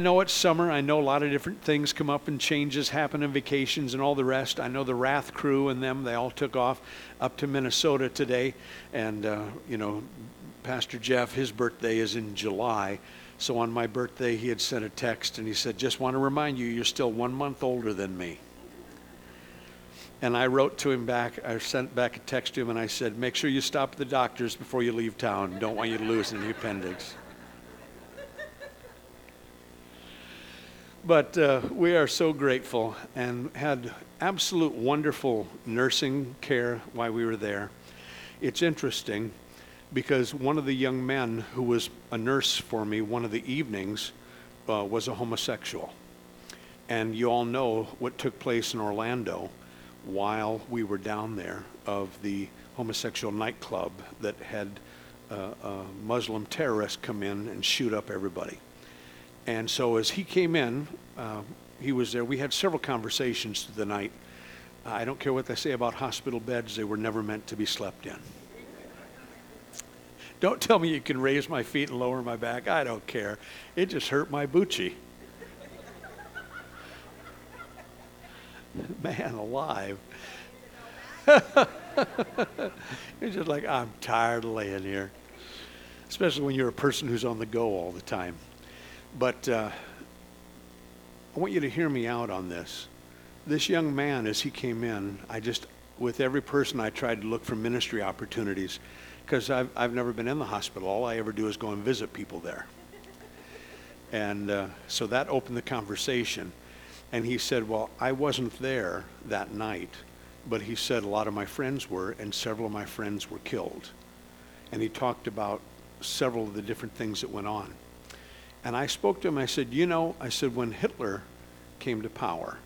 I know it's summer. I know a lot of different things come up and changes happen and vacations and all the rest. I know the Wrath crew and them, they all took off up to Minnesota today. And, uh, you know, Pastor Jeff, his birthday is in July. So on my birthday, he had sent a text and he said, Just want to remind you, you're still one month older than me. And I wrote to him back, I sent back a text to him and I said, Make sure you stop at the doctor's before you leave town. Don't want you to lose any appendix. But uh, we are so grateful and had absolute wonderful nursing care while we were there. It's interesting because one of the young men who was a nurse for me one of the evenings uh, was a homosexual. And you all know what took place in Orlando while we were down there of the homosexual nightclub that had uh, uh, Muslim terrorists come in and shoot up everybody. And so as he came in, uh, he was there. We had several conversations through the night. I don't care what they say about hospital beds, they were never meant to be slept in. Don't tell me you can raise my feet and lower my back. I don't care. It just hurt my boochie. Man alive. it's just like, I'm tired of laying here. Especially when you're a person who's on the go all the time. But uh, I want you to hear me out on this. This young man, as he came in, I just, with every person, I tried to look for ministry opportunities because I've, I've never been in the hospital. All I ever do is go and visit people there. And uh, so that opened the conversation. And he said, Well, I wasn't there that night, but he said a lot of my friends were, and several of my friends were killed. And he talked about several of the different things that went on. And I spoke to him. I said, You know, I said, when Hitler came to power,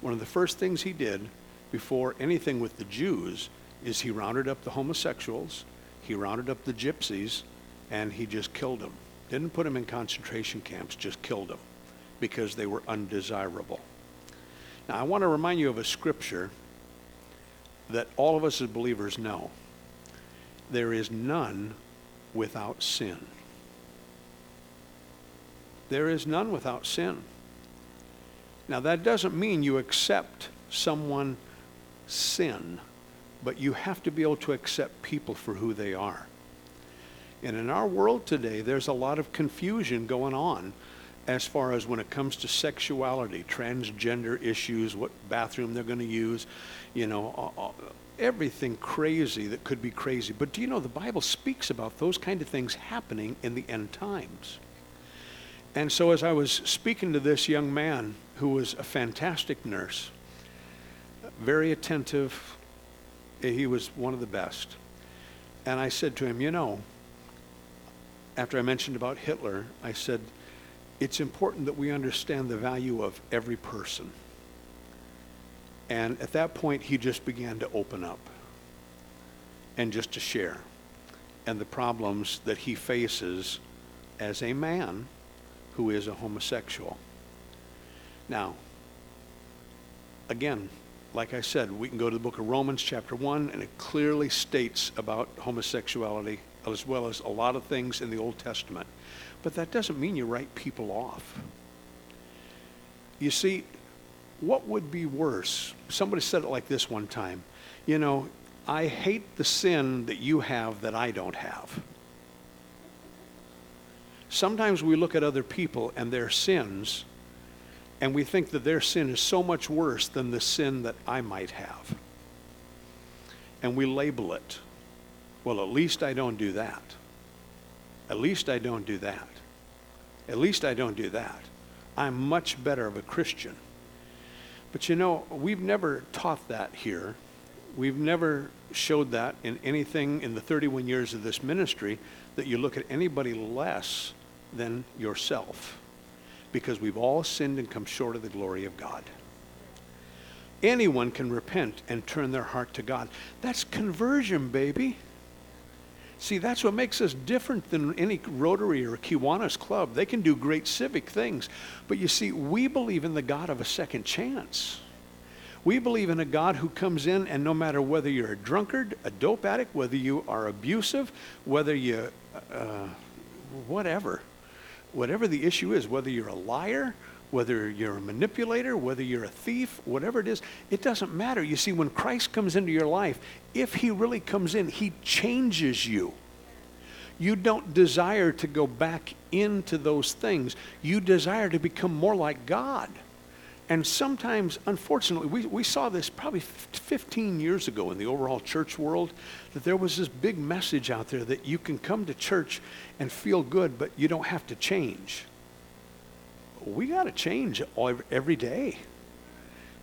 one of the first things he did before anything with the Jews is he rounded up the homosexuals, he rounded up the gypsies, and he just killed them. Didn't put them in concentration camps, just killed them because they were undesirable. Now, I want to remind you of a scripture that all of us as believers know. There is none without sin. There is none without sin. Now, that doesn't mean you accept someone sin, but you have to be able to accept people for who they are. And in our world today, there's a lot of confusion going on as far as when it comes to sexuality, transgender issues, what bathroom they're going to use, you know, everything crazy that could be crazy. But do you know the Bible speaks about those kind of things happening in the end times? And so, as I was speaking to this young man who was a fantastic nurse, very attentive, he was one of the best. And I said to him, You know, after I mentioned about Hitler, I said, It's important that we understand the value of every person. And at that point, he just began to open up and just to share and the problems that he faces as a man who is a homosexual. Now, again, like I said, we can go to the book of Romans, chapter 1, and it clearly states about homosexuality as well as a lot of things in the Old Testament. But that doesn't mean you write people off. You see, what would be worse? Somebody said it like this one time You know, I hate the sin that you have that I don't have. Sometimes we look at other people and their sins, and we think that their sin is so much worse than the sin that I might have. And we label it. Well, at least I don't do that. At least I don't do that. At least I don't do that. I'm much better of a Christian. But you know, we've never taught that here. We've never showed that in anything in the 31 years of this ministry that you look at anybody less than yourself because we've all sinned and come short of the glory of God. Anyone can repent and turn their heart to God. That's conversion, baby. See, that's what makes us different than any Rotary or Kiwanis club. They can do great civic things. But you see, we believe in the God of a second chance. We believe in a God who comes in and no matter whether you're a drunkard, a dope addict, whether you are abusive, whether you, uh, whatever, whatever the issue is, whether you're a liar, whether you're a manipulator, whether you're a thief, whatever it is, it doesn't matter. You see, when Christ comes into your life, if he really comes in, he changes you. You don't desire to go back into those things. You desire to become more like God. And sometimes, unfortunately, we, we saw this probably 15 years ago in the overall church world that there was this big message out there that you can come to church and feel good, but you don't have to change. We got to change every day.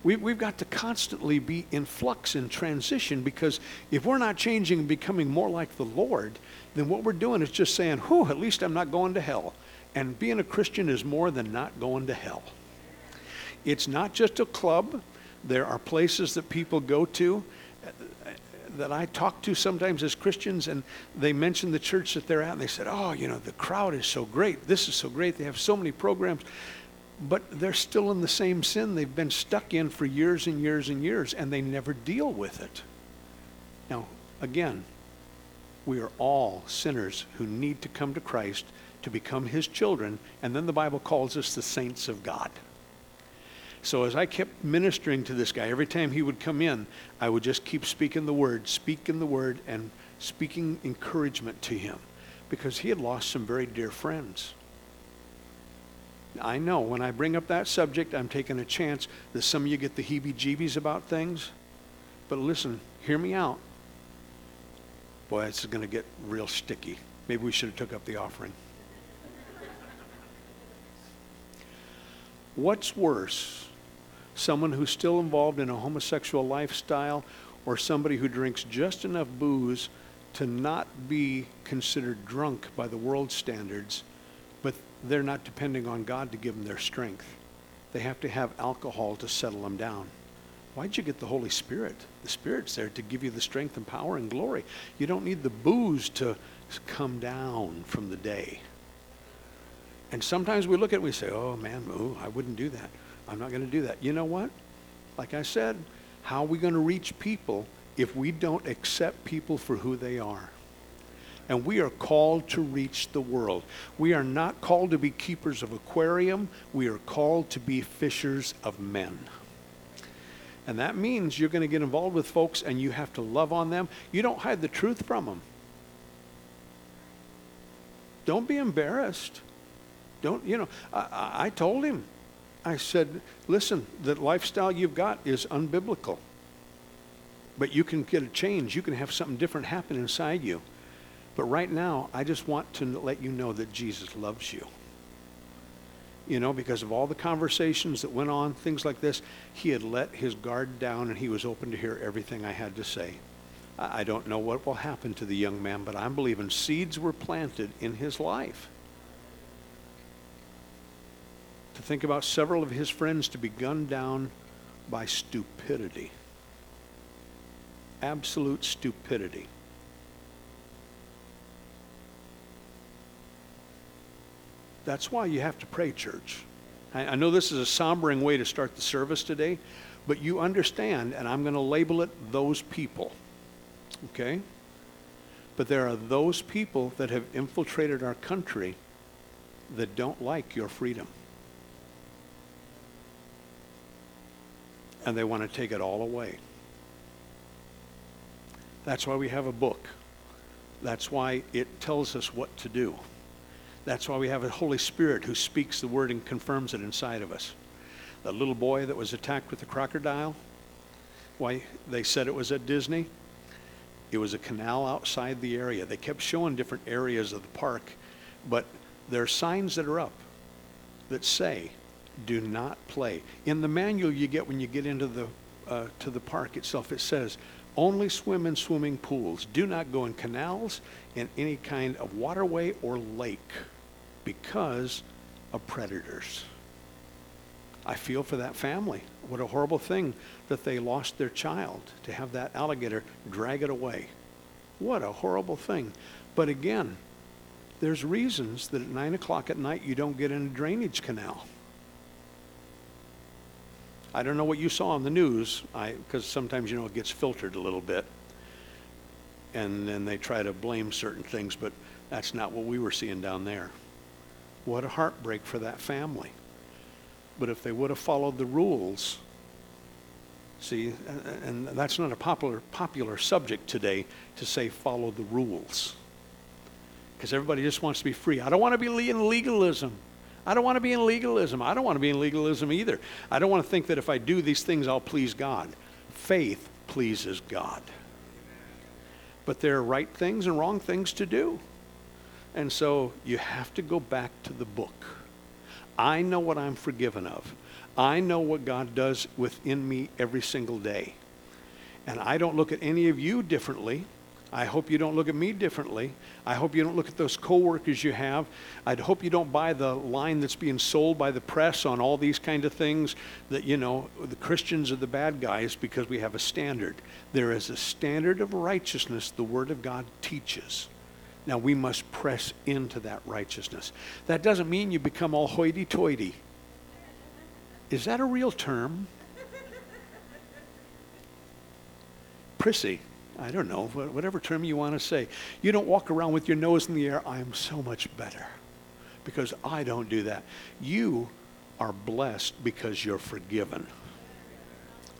We, we've got to constantly be in flux and transition because if we're not changing and becoming more like the Lord, then what we're doing is just saying, whew, at least I'm not going to hell. And being a Christian is more than not going to hell. It's not just a club. There are places that people go to uh, that I talk to sometimes as Christians, and they mention the church that they're at, and they said, Oh, you know, the crowd is so great. This is so great. They have so many programs. But they're still in the same sin they've been stuck in for years and years and years, and they never deal with it. Now, again, we are all sinners who need to come to Christ to become his children, and then the Bible calls us the saints of God. So as I kept ministering to this guy, every time he would come in, I would just keep speaking the word, speaking the word, and speaking encouragement to him because he had lost some very dear friends. I know when I bring up that subject, I'm taking a chance that some of you get the heebie jeebies about things. But listen, hear me out. Boy, this is going to get real sticky. Maybe we should have took up the offering. What's worse, someone who's still involved in a homosexual lifestyle or somebody who drinks just enough booze to not be considered drunk by the world standards, but they're not depending on God to give them their strength. They have to have alcohol to settle them down. Why'd you get the Holy Spirit? The Spirit's there to give you the strength and power and glory. You don't need the booze to come down from the day. And sometimes we look at it and we say, oh man, ooh, I wouldn't do that. I'm not going to do that. You know what? Like I said, how are we going to reach people if we don't accept people for who they are? And we are called to reach the world. We are not called to be keepers of aquarium. We are called to be fishers of men. And that means you're going to get involved with folks and you have to love on them. You don't hide the truth from them. Don't be embarrassed. Don't, you know, I, I told him, I said, listen, the lifestyle you've got is unbiblical. But you can get a change. You can have something different happen inside you. But right now, I just want to let you know that Jesus loves you. You know, because of all the conversations that went on, things like this, he had let his guard down and he was open to hear everything I had to say. I don't know what will happen to the young man, but I'm believing seeds were planted in his life to think about several of his friends to be gunned down by stupidity. Absolute stupidity. That's why you have to pray, church. I, I know this is a sombering way to start the service today, but you understand, and I'm going to label it those people. Okay? But there are those people that have infiltrated our country that don't like your freedom. And they want to take it all away. That's why we have a book. That's why it tells us what to do. That's why we have a Holy Spirit who speaks the word and confirms it inside of us. The little boy that was attacked with the crocodile, why they said it was at Disney. It was a canal outside the area. They kept showing different areas of the park, but there are signs that are up that say do not play. In the manual you get when you get into the uh, to the park itself, it says only swim in swimming pools. Do not go in canals, in any kind of waterway or lake, because of predators. I feel for that family. What a horrible thing that they lost their child to have that alligator drag it away. What a horrible thing. But again, there's reasons that at 9 o'clock at night you don't get in a drainage canal. I don't know what you saw on the news, because sometimes, you know, it gets filtered a little bit. And then they try to blame certain things, but that's not what we were seeing down there. What a heartbreak for that family. But if they would have followed the rules, see, and that's not a popular, popular subject today to say follow the rules. Because everybody just wants to be free. I don't want to be in legalism. I don't want to be in legalism. I don't want to be in legalism either. I don't want to think that if I do these things, I'll please God. Faith pleases God. But there are right things and wrong things to do. And so you have to go back to the book. I know what I'm forgiven of. I know what God does within me every single day. And I don't look at any of you differently. I hope you don't look at me differently. I hope you don't look at those coworkers you have. I'd hope you don't buy the line that's being sold by the press on all these kind of things that, you know, the Christians are the bad guys because we have a standard. There is a standard of righteousness the Word of God teaches. Now we must press into that righteousness. That doesn't mean you become all hoity toity. Is that a real term? Prissy. I don't know, whatever term you want to say. You don't walk around with your nose in the air, I am so much better. Because I don't do that. You are blessed because you're forgiven.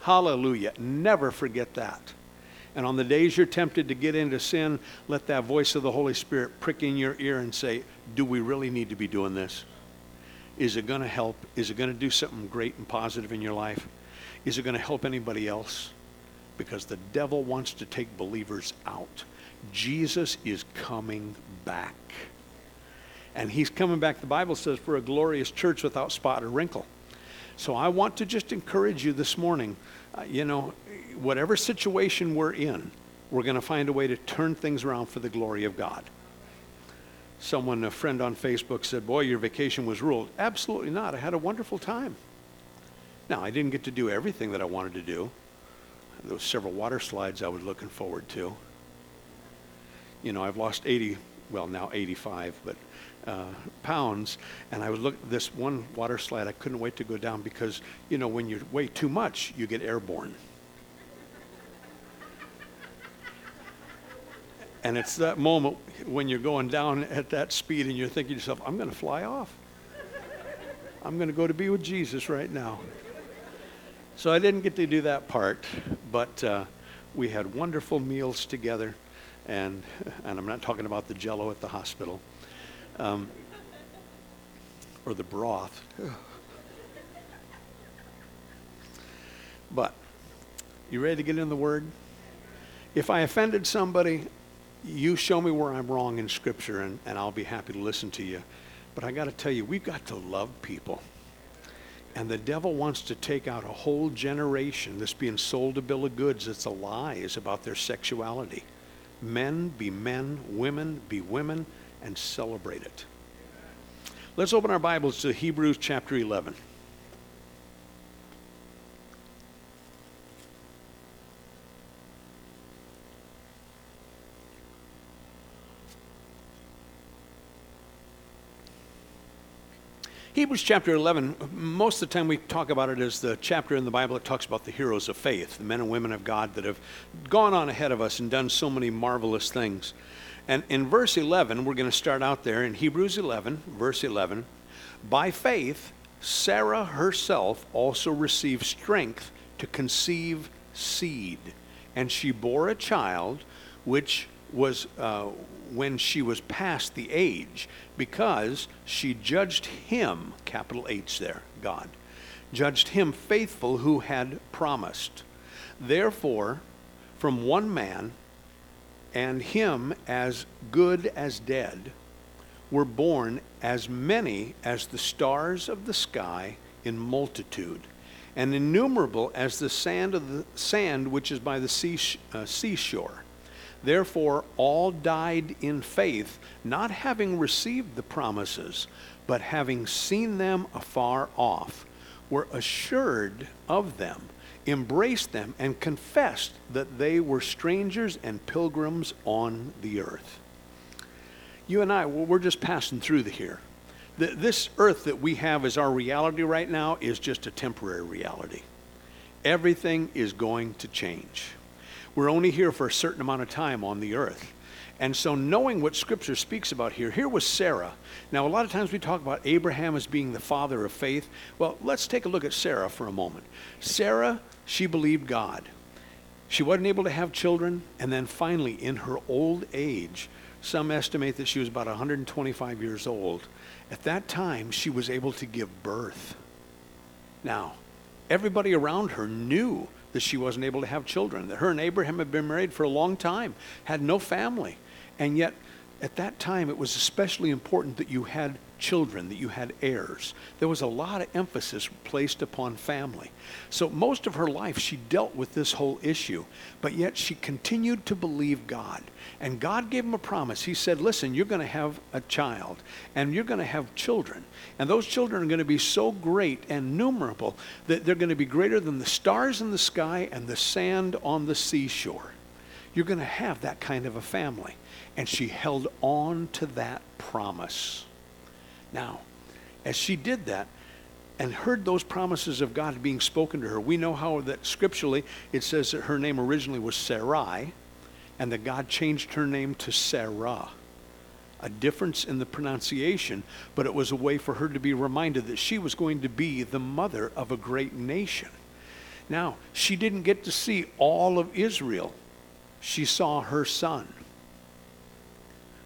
Hallelujah. Never forget that. And on the days you're tempted to get into sin, let that voice of the Holy Spirit prick in your ear and say, Do we really need to be doing this? Is it going to help? Is it going to do something great and positive in your life? Is it going to help anybody else? Because the devil wants to take believers out. Jesus is coming back. And he's coming back, the Bible says, for a glorious church without spot or wrinkle. So I want to just encourage you this morning. Uh, you know, whatever situation we're in, we're going to find a way to turn things around for the glory of God. Someone, a friend on Facebook said, Boy, your vacation was ruled. Absolutely not. I had a wonderful time. Now, I didn't get to do everything that I wanted to do those several water slides I was looking forward to. You know, I've lost 80, well, now 85, but uh, pounds, and I was looking this one water slide. I couldn't wait to go down because, you know, when you weigh too much, you get airborne. and it's that moment when you're going down at that speed and you're thinking to yourself, I'm going to fly off. I'm going to go to be with Jesus right now. So I didn't get to do that part, but uh, we had wonderful meals together, and and I'm not talking about the Jello at the hospital, um, or the broth. but you ready to get in the Word? If I offended somebody, you show me where I'm wrong in Scripture, and, and I'll be happy to listen to you. But I got to tell you, we've got to love people. And the devil wants to take out a whole generation that's being sold a bill of goods. It's a lie. It's about their sexuality. Men be men, women be women, and celebrate it. Let's open our Bibles to Hebrews chapter 11. Hebrews chapter 11, most of the time we talk about it as the chapter in the Bible that talks about the heroes of faith, the men and women of God that have gone on ahead of us and done so many marvelous things. And in verse 11, we're going to start out there in Hebrews 11, verse 11. By faith, Sarah herself also received strength to conceive seed, and she bore a child which was uh, when she was past the age because she judged him, capital H there, God, judged him faithful who had promised. Therefore, from one man, and him as good as dead, were born as many as the stars of the sky in multitude, and innumerable as the sand of the sand which is by the sea, uh, seashore. Therefore, all died in faith, not having received the promises, but having seen them afar off, were assured of them, embraced them, and confessed that they were strangers and pilgrims on the earth. You and I, we're just passing through the here. This earth that we have as our reality right now is just a temporary reality. Everything is going to change. We're only here for a certain amount of time on the earth. And so, knowing what Scripture speaks about here, here was Sarah. Now, a lot of times we talk about Abraham as being the father of faith. Well, let's take a look at Sarah for a moment. Sarah, she believed God. She wasn't able to have children, and then finally, in her old age, some estimate that she was about 125 years old. At that time, she was able to give birth. Now, everybody around her knew that she wasn't able to have children, that her and Abraham had been married for a long time, had no family. And yet, at that time, it was especially important that you had children, that you had heirs. There was a lot of emphasis placed upon family. So, most of her life, she dealt with this whole issue, but yet she continued to believe God. And God gave him a promise. He said, Listen, you're going to have a child, and you're going to have children. And those children are going to be so great and numerable that they're going to be greater than the stars in the sky and the sand on the seashore. You're going to have that kind of a family. And she held on to that promise. Now, as she did that and heard those promises of God being spoken to her, we know how that scripturally it says that her name originally was Sarai and that God changed her name to Sarah. A difference in the pronunciation, but it was a way for her to be reminded that she was going to be the mother of a great nation. Now, she didn't get to see all of Israel, she saw her son.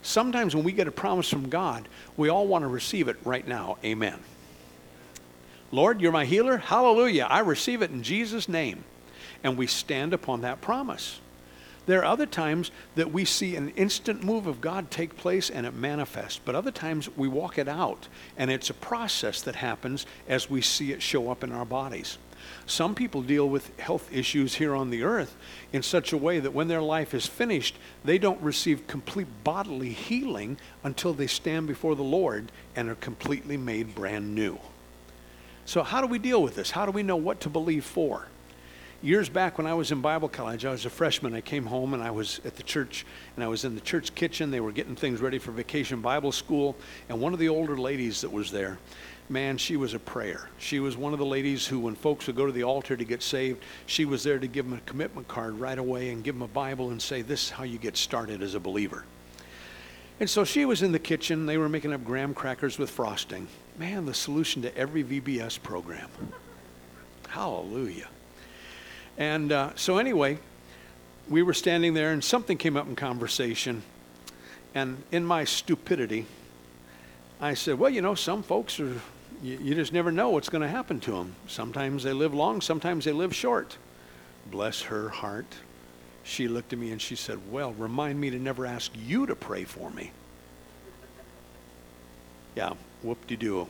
Sometimes when we get a promise from God, we all want to receive it right now. Amen. Lord, you're my healer. Hallelujah. I receive it in Jesus' name. And we stand upon that promise. There are other times that we see an instant move of God take place and it manifests, but other times we walk it out and it's a process that happens as we see it show up in our bodies. Some people deal with health issues here on the earth in such a way that when their life is finished, they don't receive complete bodily healing until they stand before the Lord and are completely made brand new. So, how do we deal with this? How do we know what to believe for? Years back when I was in Bible college, I was a freshman. I came home and I was at the church and I was in the church kitchen. They were getting things ready for vacation Bible school. And one of the older ladies that was there, man, she was a prayer. She was one of the ladies who, when folks would go to the altar to get saved, she was there to give them a commitment card right away and give them a Bible and say, This is how you get started as a believer. And so she was in the kitchen. They were making up graham crackers with frosting. Man, the solution to every VBS program. Hallelujah. And uh, so, anyway, we were standing there and something came up in conversation. And in my stupidity, I said, Well, you know, some folks are you, you just never know what's going to happen to them. Sometimes they live long, sometimes they live short. Bless her heart. She looked at me and she said, Well, remind me to never ask you to pray for me. Yeah, whoop de doo.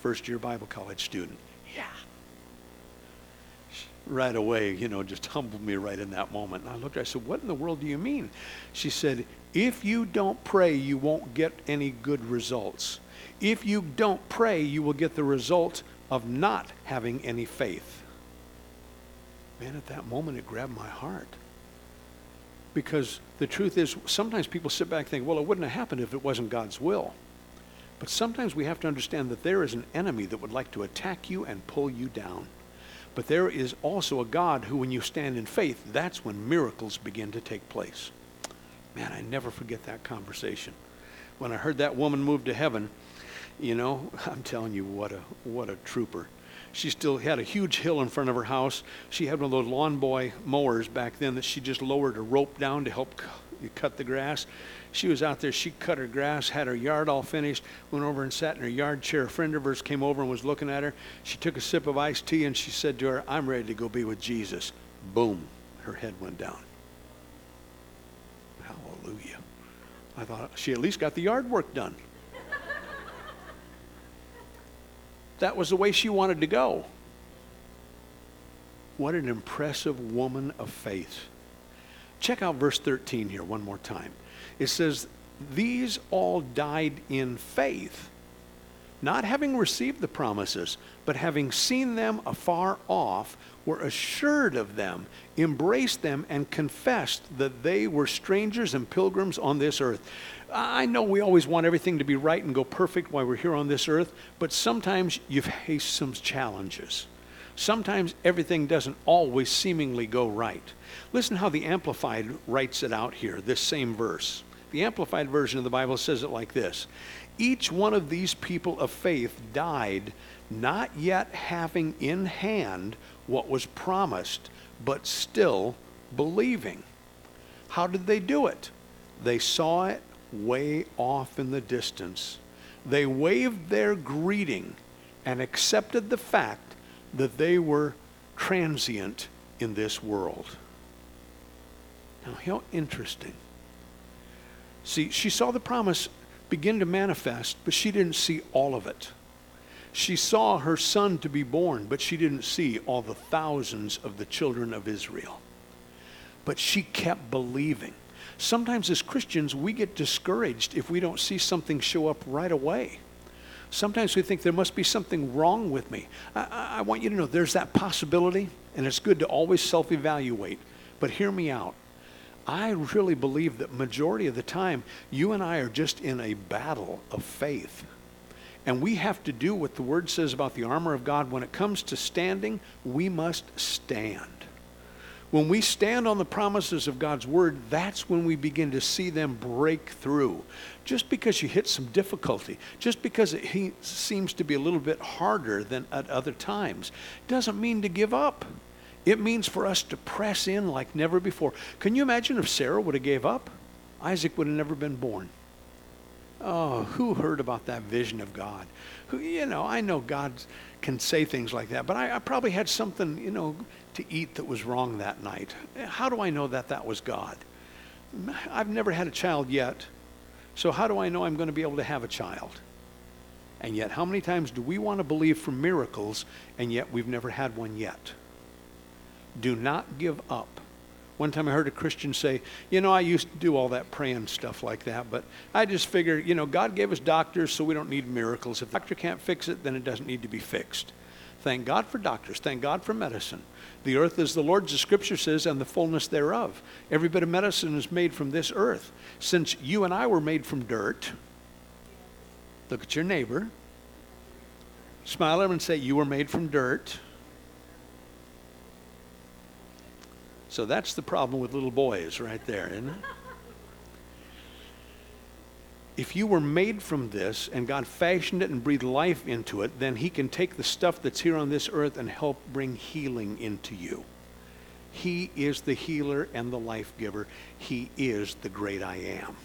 First year Bible college student. Yeah. Right away, you know, just humbled me right in that moment. And I looked at her, I said, What in the world do you mean? She said, If you don't pray, you won't get any good results. If you don't pray, you will get the result of not having any faith. Man, at that moment, it grabbed my heart. Because the truth is, sometimes people sit back and think, well, it wouldn't have happened if it wasn't God's will. But sometimes we have to understand that there is an enemy that would like to attack you and pull you down. But there is also a God who, when you stand in faith, that's when miracles begin to take place. Man, I never forget that conversation. When I heard that woman move to heaven, you know, I'm telling you, what a what a trooper. She still had a huge hill in front of her house. She had one of those lawn boy mowers back then that she just lowered a rope down to help cut the grass. She was out there. She cut her grass, had her yard all finished, went over and sat in her yard chair. A friend of hers came over and was looking at her. She took a sip of iced tea and she said to her, I'm ready to go be with Jesus. Boom, her head went down. Hallelujah. I thought she at least got the yard work done. That was the way she wanted to go. What an impressive woman of faith. Check out verse 13 here one more time. It says, These all died in faith, not having received the promises, but having seen them afar off, were assured of them, embraced them, and confessed that they were strangers and pilgrims on this earth. I know we always want everything to be right and go perfect while we're here on this earth, but sometimes you face some challenges. Sometimes everything doesn't always seemingly go right. Listen how the Amplified writes it out here, this same verse. The Amplified Version of the Bible says it like this Each one of these people of faith died not yet having in hand what was promised, but still believing. How did they do it? They saw it way off in the distance. They waved their greeting and accepted the fact that they were transient in this world. Now, how interesting. See, she saw the promise begin to manifest, but she didn't see all of it. She saw her son to be born, but she didn't see all the thousands of the children of Israel. But she kept believing. Sometimes as Christians, we get discouraged if we don't see something show up right away. Sometimes we think there must be something wrong with me. I, I want you to know there's that possibility, and it's good to always self evaluate. But hear me out. I really believe that majority of the time, you and I are just in a battle of faith. And we have to do what the word says about the armor of God. When it comes to standing, we must stand. When we stand on the promises of God's word, that's when we begin to see them break through. Just because you hit some difficulty, just because it seems to be a little bit harder than at other times, doesn't mean to give up. It means for us to press in like never before. Can you imagine if Sarah would have gave up? Isaac would have never been born. Oh, who heard about that vision of God? Who, you know, I know God can say things like that, but I, I probably had something, you know, to eat that was wrong that night. How do I know that that was God? I've never had a child yet, so how do I know I'm going to be able to have a child? And yet, how many times do we want to believe for miracles, and yet we've never had one yet? Do not give up. One time I heard a Christian say, You know, I used to do all that praying stuff like that, but I just figured, you know, God gave us doctors, so we don't need miracles. If the doctor can't fix it, then it doesn't need to be fixed. Thank God for doctors. Thank God for medicine. The earth is the Lord's, the scripture says, and the fullness thereof. Every bit of medicine is made from this earth. Since you and I were made from dirt, look at your neighbor, smile at him and say, You were made from dirt. So that's the problem with little boys right there, isn't it? If you were made from this and God fashioned it and breathed life into it, then He can take the stuff that's here on this earth and help bring healing into you. He is the healer and the life giver. He is the great I am.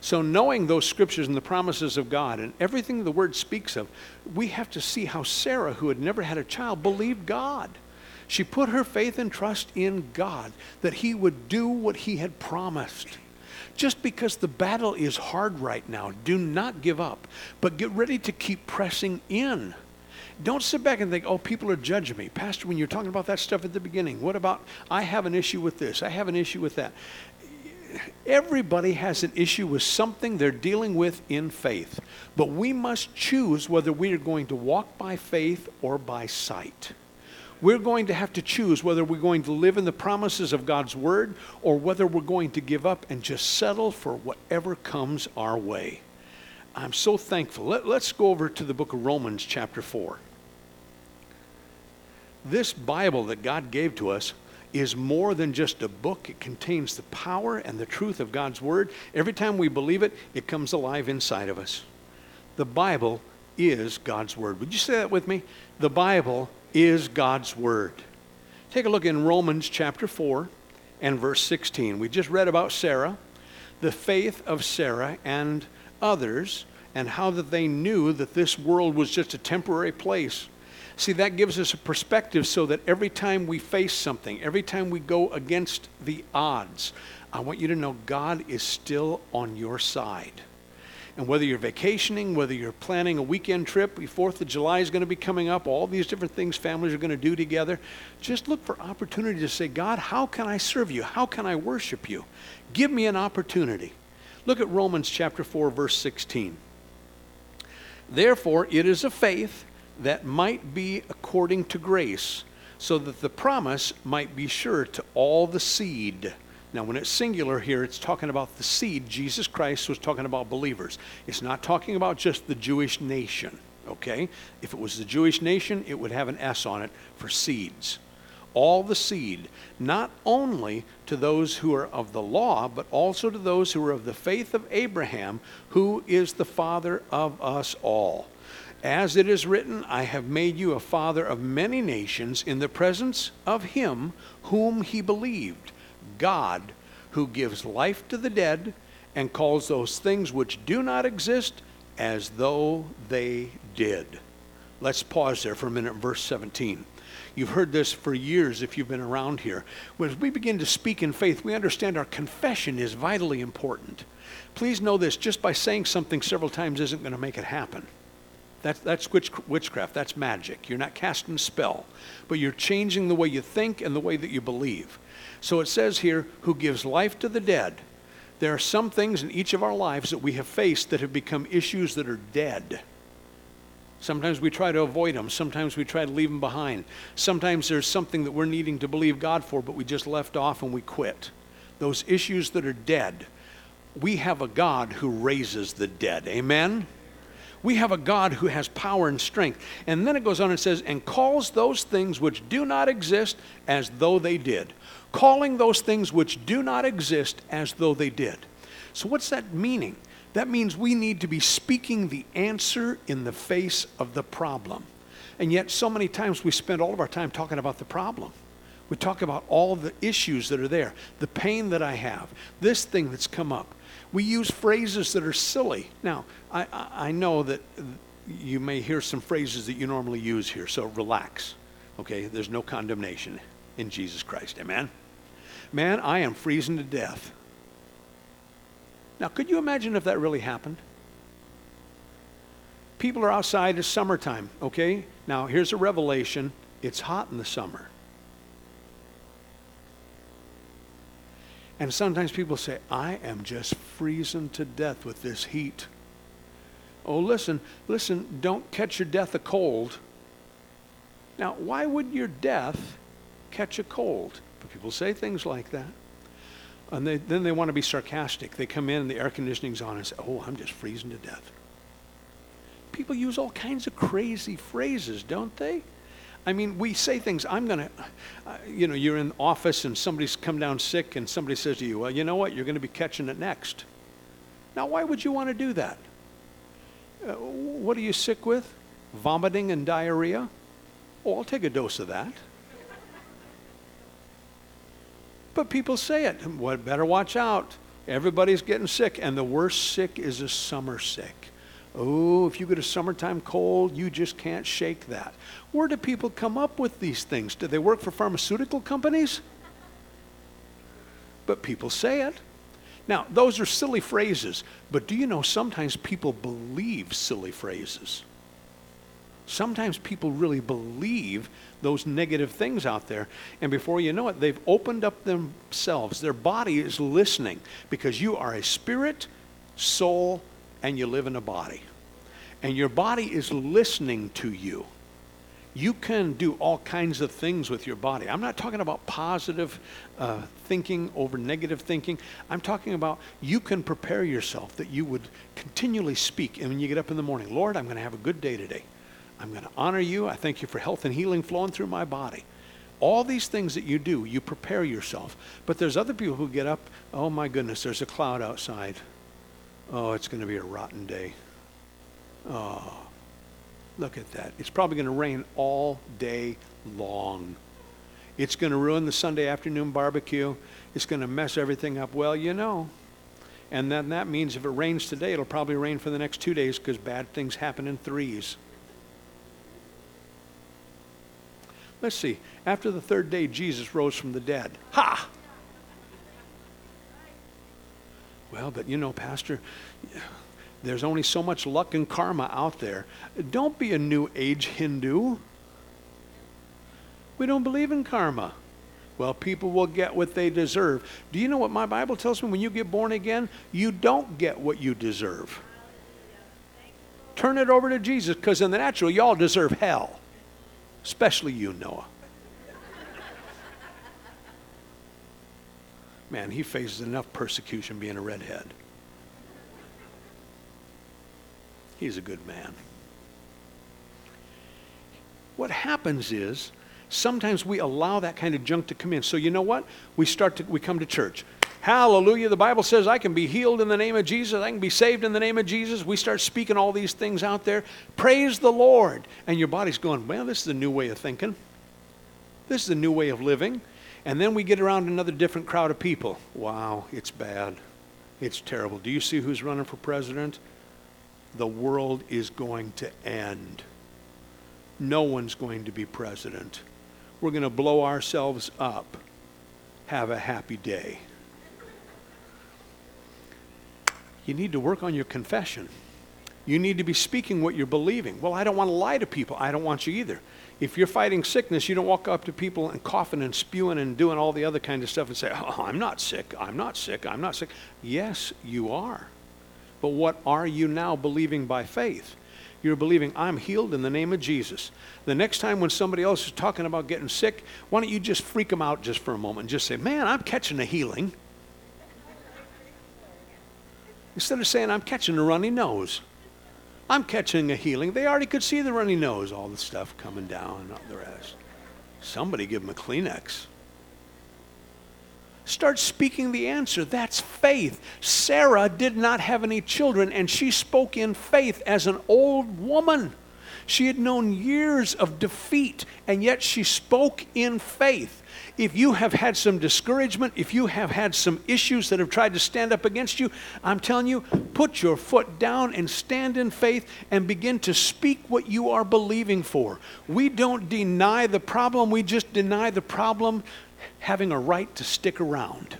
So, knowing those scriptures and the promises of God and everything the Word speaks of, we have to see how Sarah, who had never had a child, believed God. She put her faith and trust in God that He would do what He had promised. Just because the battle is hard right now, do not give up, but get ready to keep pressing in. Don't sit back and think, oh, people are judging me. Pastor, when you're talking about that stuff at the beginning, what about, I have an issue with this, I have an issue with that. Everybody has an issue with something they're dealing with in faith, but we must choose whether we are going to walk by faith or by sight we're going to have to choose whether we're going to live in the promises of God's word or whether we're going to give up and just settle for whatever comes our way. I'm so thankful. Let, us go over to the book of Romans, chapter 4. This Bible that God gave to us is more than just a book. It contains the power and the truth of God's Word. Every time we believe it, it comes alive inside of us. The Bible is God's Word. Would you say that with me? The Bible is God's Word. Take a look in Romans chapter 4 and verse 16. We just read about Sarah, the faith of Sarah and others, and how that they knew that this world was just a temporary place. See, that gives us a perspective so that every time we face something, every time we go against the odds, I want you to know God is still on your side. And whether you're vacationing, whether you're planning a weekend trip, the 4th of July is going to be coming up, all these different things families are going to do together, just look for opportunity to say, God, how can I serve you? How can I worship you? Give me an opportunity. Look at Romans chapter 4, verse 16. Therefore, it is a faith that might be according to grace, so that the promise might be sure to all the seed now, when it's singular here, it's talking about the seed. Jesus Christ was talking about believers. It's not talking about just the Jewish nation, okay? If it was the Jewish nation, it would have an S on it for seeds. all the seed, not only to those who are of the law, but also to those who are of the faith of Abraham, who is the father of us all. As it is written, I have made you a father of many nations in the presence of him whom he believed, God, who gives life to the dead and calls those things which do not exist as though they did. Let's pause there for a minute, verse 17. You've heard this for years if you've been around here. When we begin to speak in faith, we understand our confession is vitally important. Please know this just by saying something several times isn't going to make it happen. That's, that's witch, witchcraft, that's magic. You're not casting a spell, but you're changing the way you think and the way that you believe. So it says here, who gives life to the dead. There are some things in each of our lives that we have faced that have become issues that are dead. Sometimes we try to avoid them. Sometimes we try to leave them behind. Sometimes there's something that we're needing to believe God for, but we just left off and we quit. Those issues that are dead. We have a God who raises the dead. Amen? We have a God who has power and strength. And then it goes on and says, and calls those things which do not exist as though they did. Calling those things which do not exist as though they did. So, what's that meaning? That means we need to be speaking the answer in the face of the problem. And yet, so many times we spend all of our time talking about the problem. We talk about all the issues that are there, the pain that I have, this thing that's come up. We use phrases that are silly. Now, I, I know that you may hear some phrases that you normally use here, so relax. Okay? There's no condemnation in Jesus Christ. Amen? Man, I am freezing to death. Now, could you imagine if that really happened? People are outside, it's summertime, okay? Now, here's a revelation it's hot in the summer. And sometimes people say, I am just freezing to death with this heat. Oh, listen, listen, don't catch your death a cold. Now, why would your death catch a cold? But people say things like that. And they, then they want to be sarcastic. They come in and the air conditioning's on and say, Oh, I'm just freezing to death. People use all kinds of crazy phrases, don't they? I mean, we say things, I'm going to, uh, you know, you're in the office and somebody's come down sick and somebody says to you, Well, you know what? You're going to be catching it next. Now, why would you want to do that? Uh, what are you sick with? Vomiting and diarrhea? Oh, I'll take a dose of that. But people say it. What better watch out. Everybody's getting sick, and the worst sick is a summer sick. Oh, if you get a summertime cold, you just can't shake that. Where do people come up with these things? Do they work for pharmaceutical companies? But people say it. Now, those are silly phrases, but do you know sometimes people believe silly phrases? Sometimes people really believe those negative things out there. And before you know it, they've opened up themselves. Their body is listening because you are a spirit, soul, and you live in a body. And your body is listening to you. You can do all kinds of things with your body. I'm not talking about positive uh, thinking over negative thinking. I'm talking about you can prepare yourself that you would continually speak. And when you get up in the morning, Lord, I'm going to have a good day today. I'm going to honor you. I thank you for health and healing flowing through my body. All these things that you do, you prepare yourself. But there's other people who get up, oh my goodness, there's a cloud outside. Oh, it's going to be a rotten day. Oh, look at that. It's probably going to rain all day long. It's going to ruin the Sunday afternoon barbecue. It's going to mess everything up. Well, you know. And then that means if it rains today, it'll probably rain for the next two days because bad things happen in threes. Let's see. After the third day, Jesus rose from the dead. Ha! Well, but you know, Pastor, there's only so much luck and karma out there. Don't be a new age Hindu. We don't believe in karma. Well, people will get what they deserve. Do you know what my Bible tells me? When you get born again, you don't get what you deserve. Turn it over to Jesus because in the natural, y'all deserve hell especially you, Noah. Man, he faces enough persecution being a redhead. He's a good man. What happens is Sometimes we allow that kind of junk to come in. So you know what? We start to we come to church. Hallelujah. The Bible says I can be healed in the name of Jesus. I can be saved in the name of Jesus. We start speaking all these things out there. Praise the Lord. And your body's going, well, this is a new way of thinking. This is a new way of living. And then we get around another different crowd of people. Wow, it's bad. It's terrible. Do you see who's running for president? The world is going to end. No one's going to be president. We're going to blow ourselves up. Have a happy day. You need to work on your confession. You need to be speaking what you're believing. Well, I don't want to lie to people. I don't want you either. If you're fighting sickness, you don't walk up to people and coughing and spewing and doing all the other kind of stuff and say, Oh, I'm not sick. I'm not sick. I'm not sick. Yes, you are. But what are you now believing by faith? You're believing, I'm healed in the name of Jesus. The next time when somebody else is talking about getting sick, why don't you just freak them out just for a moment and just say, Man, I'm catching a healing. Instead of saying, I'm catching a runny nose. I'm catching a healing. They already could see the runny nose, all the stuff coming down and all the rest. Somebody give them a Kleenex. Start speaking the answer. That's faith. Sarah did not have any children, and she spoke in faith as an old woman. She had known years of defeat, and yet she spoke in faith. If you have had some discouragement, if you have had some issues that have tried to stand up against you, I'm telling you, put your foot down and stand in faith and begin to speak what you are believing for. We don't deny the problem, we just deny the problem having a right to stick around.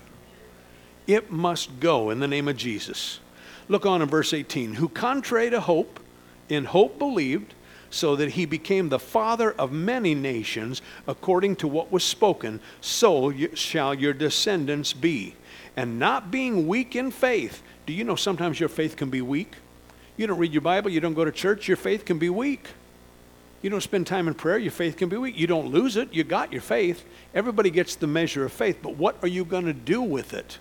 It must go in the name of Jesus. Look on in verse 18. Who, contrary to hope, in hope believed so that he became the father of many nations, according to what was spoken, so shall your descendants be. And not being weak in faith. Do you know sometimes your faith can be weak? You don't read your Bible, you don't go to church, your faith can be weak. You don't spend time in prayer, your faith can be weak. You don't lose it, you got your faith. Everybody gets the measure of faith, but what are you going to do with it?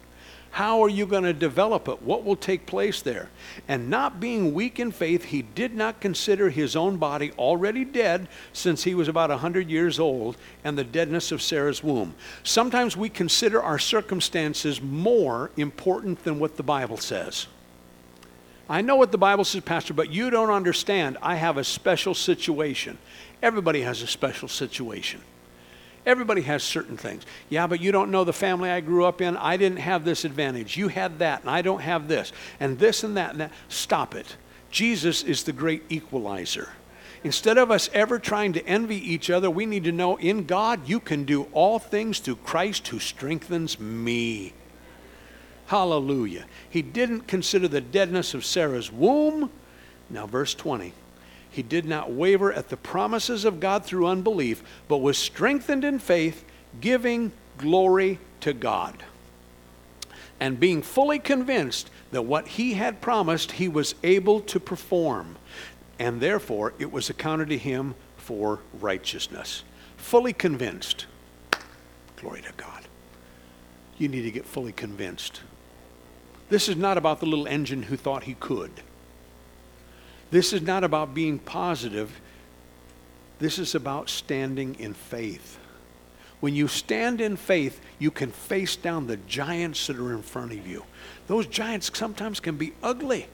How are you going to develop it? What will take place there? And not being weak in faith, he did not consider his own body already dead since he was about 100 years old and the deadness of Sarah's womb. Sometimes we consider our circumstances more important than what the Bible says. I know what the Bible says, Pastor, but you don't understand. I have a special situation. Everybody has a special situation. Everybody has certain things. Yeah, but you don't know the family I grew up in. I didn't have this advantage. You had that, and I don't have this, and this and that and that. Stop it. Jesus is the great equalizer. Instead of us ever trying to envy each other, we need to know in God you can do all things through Christ who strengthens me. Hallelujah. He didn't consider the deadness of Sarah's womb. Now, verse 20. He did not waver at the promises of God through unbelief, but was strengthened in faith, giving glory to God. And being fully convinced that what he had promised he was able to perform, and therefore it was accounted to him for righteousness. Fully convinced. Glory to God. You need to get fully convinced. This is not about the little engine who thought he could. This is not about being positive. This is about standing in faith. When you stand in faith, you can face down the giants that are in front of you. Those giants sometimes can be ugly.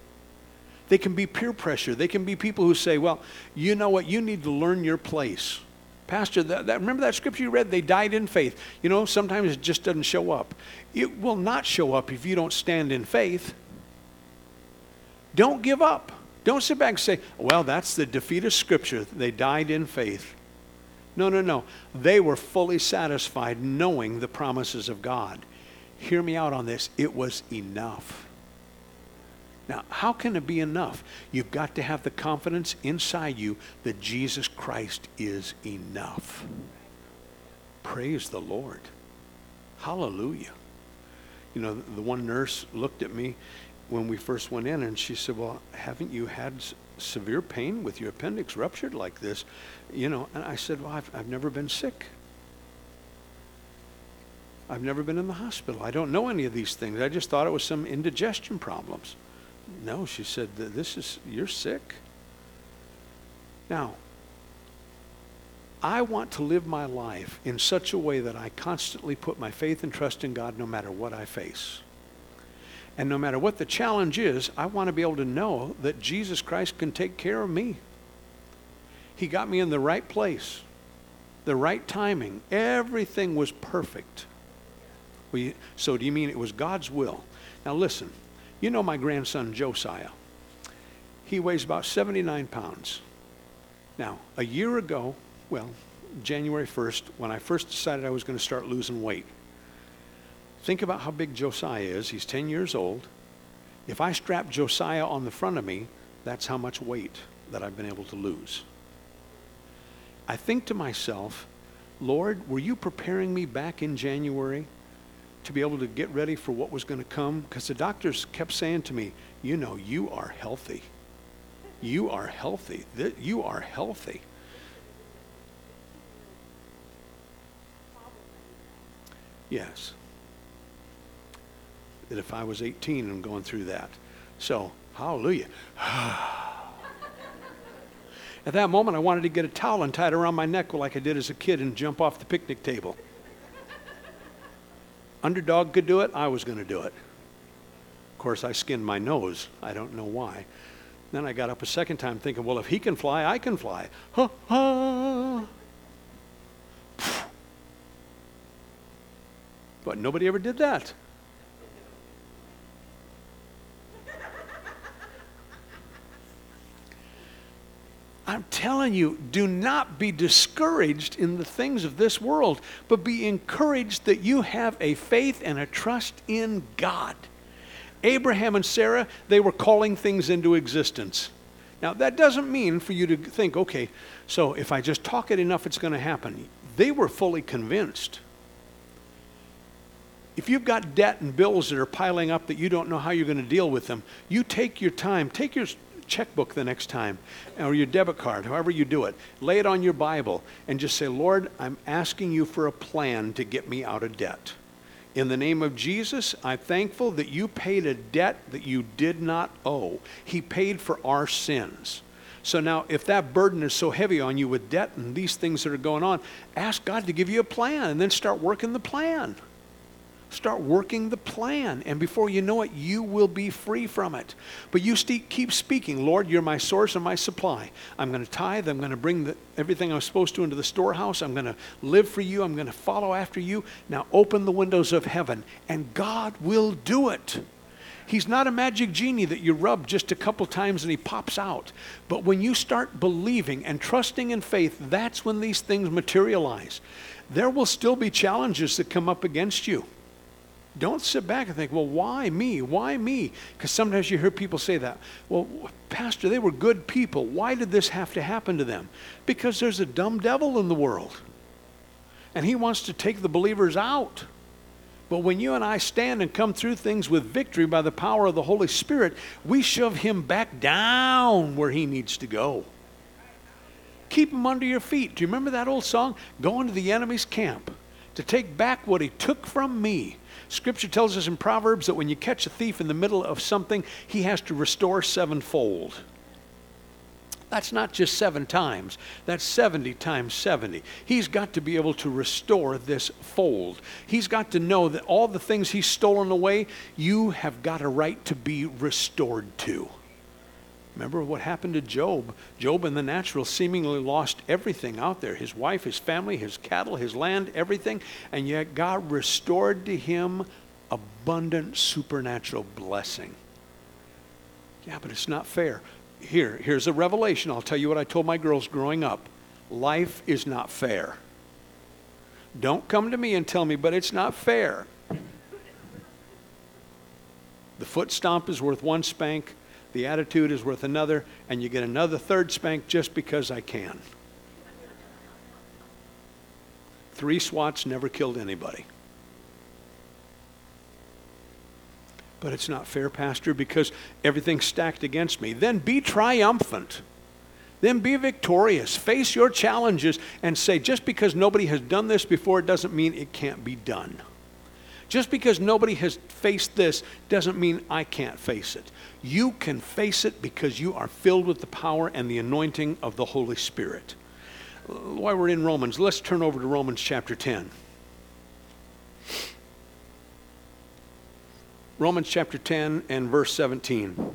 They can be peer pressure. They can be people who say, well, you know what? You need to learn your place. Pastor, that, that, remember that scripture you read? They died in faith. You know, sometimes it just doesn't show up. It will not show up if you don't stand in faith. Don't give up. Don't sit back and say, well, that's the defeat of Scripture. They died in faith. No, no, no. They were fully satisfied knowing the promises of God. Hear me out on this. It was enough. Now, how can it be enough? You've got to have the confidence inside you that Jesus Christ is enough. Praise the Lord. Hallelujah. You know, the one nurse looked at me when we first went in, and she said, "Well, haven't you had s- severe pain with your appendix ruptured like this?" You know, and I said, "Well, I've, I've never been sick. I've never been in the hospital. I don't know any of these things. I just thought it was some indigestion problems." No, she said, "This is you're sick." Now, I want to live my life in such a way that I constantly put my faith and trust in God no matter what I face. And no matter what the challenge is, I want to be able to know that Jesus Christ can take care of me. He got me in the right place, the right timing. Everything was perfect. So, do you mean it was God's will? Now, listen, you know my grandson Josiah. He weighs about 79 pounds. Now, a year ago, well, January 1st, when I first decided I was going to start losing weight, think about how big Josiah is. He's 10 years old. If I strap Josiah on the front of me, that's how much weight that I've been able to lose. I think to myself, Lord, were you preparing me back in January to be able to get ready for what was going to come? Because the doctors kept saying to me, you know, you are healthy. You are healthy. You are healthy. Yes. That if I was 18 and going through that. So, hallelujah. At that moment, I wanted to get a towel and tie it around my neck like I did as a kid and jump off the picnic table. Underdog could do it, I was going to do it. Of course, I skinned my nose. I don't know why. Then I got up a second time thinking, well, if he can fly, I can fly. Ha ha. But nobody ever did that. I'm telling you, do not be discouraged in the things of this world, but be encouraged that you have a faith and a trust in God. Abraham and Sarah, they were calling things into existence. Now, that doesn't mean for you to think, okay, so if I just talk it enough, it's going to happen. They were fully convinced. If you've got debt and bills that are piling up that you don't know how you're going to deal with them, you take your time, take your checkbook the next time or your debit card, however you do it. Lay it on your Bible and just say, Lord, I'm asking you for a plan to get me out of debt. In the name of Jesus, I'm thankful that you paid a debt that you did not owe. He paid for our sins. So now, if that burden is so heavy on you with debt and these things that are going on, ask God to give you a plan and then start working the plan. Start working the plan, and before you know it, you will be free from it. But you st- keep speaking, Lord, you're my source and my supply. I'm going to tithe. I'm going to bring the, everything I'm supposed to into the storehouse. I'm going to live for you. I'm going to follow after you. Now open the windows of heaven, and God will do it. He's not a magic genie that you rub just a couple times and he pops out. But when you start believing and trusting in faith, that's when these things materialize. There will still be challenges that come up against you. Don't sit back and think, well, why me? Why me? Because sometimes you hear people say that. Well, Pastor, they were good people. Why did this have to happen to them? Because there's a dumb devil in the world. And he wants to take the believers out. But when you and I stand and come through things with victory by the power of the Holy Spirit, we shove him back down where he needs to go. Keep him under your feet. Do you remember that old song? Go into the enemy's camp to take back what he took from me. Scripture tells us in Proverbs that when you catch a thief in the middle of something, he has to restore sevenfold. That's not just seven times, that's 70 times 70. He's got to be able to restore this fold. He's got to know that all the things he's stolen away, you have got a right to be restored to. Remember what happened to Job? Job in the natural seemingly lost everything out there his wife, his family, his cattle, his land, everything. And yet God restored to him abundant supernatural blessing. Yeah, but it's not fair. Here, here's a revelation. I'll tell you what I told my girls growing up life is not fair. Don't come to me and tell me, but it's not fair. The foot stomp is worth one spank the attitude is worth another, and you get another third spank just because I can. Three swats never killed anybody. But it's not fair, Pastor, because everything's stacked against me. Then be triumphant. Then be victorious. Face your challenges and say, just because nobody has done this before, it doesn't mean it can't be done. Just because nobody has faced this doesn't mean I can't face it. You can face it because you are filled with the power and the anointing of the Holy Spirit. while we're in Romans, let's turn over to Romans chapter 10. Romans chapter 10 and verse 17.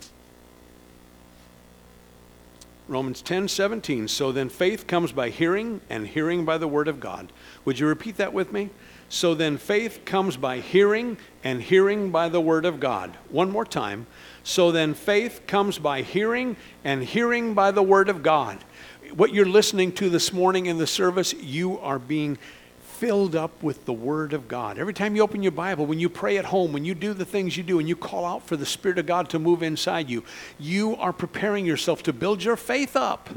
Romans 10 17. So then faith comes by hearing, and hearing by the word of God. Would you repeat that with me? So then faith comes by hearing, and hearing by the word of God. One more time. So then faith comes by hearing, and hearing by the word of God. What you're listening to this morning in the service, you are being filled up with the Word of God. Every time you open your Bible, when you pray at home, when you do the things you do, and you call out for the Spirit of God to move inside you, you are preparing yourself to build your faith up.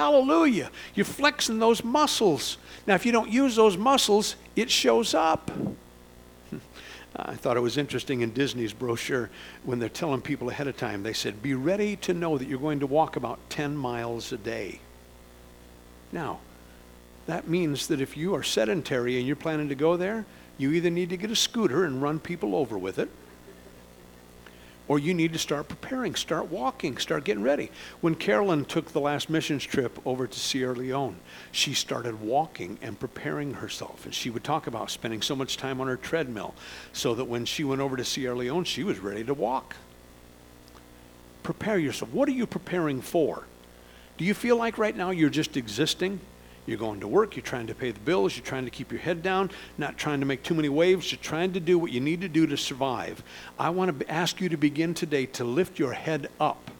Hallelujah. You're flexing those muscles. Now, if you don't use those muscles, it shows up. I thought it was interesting in Disney's brochure when they're telling people ahead of time, they said, Be ready to know that you're going to walk about 10 miles a day. Now, that means that if you are sedentary and you're planning to go there, you either need to get a scooter and run people over with it, or you need to start preparing, start walking, start getting ready. When Carolyn took the last missions trip over to Sierra Leone, she started walking and preparing herself. And she would talk about spending so much time on her treadmill so that when she went over to Sierra Leone, she was ready to walk. Prepare yourself. What are you preparing for? Do you feel like right now you're just existing? You're going to work, you're trying to pay the bills, you're trying to keep your head down, not trying to make too many waves, you're trying to do what you need to do to survive. I want to ask you to begin today to lift your head up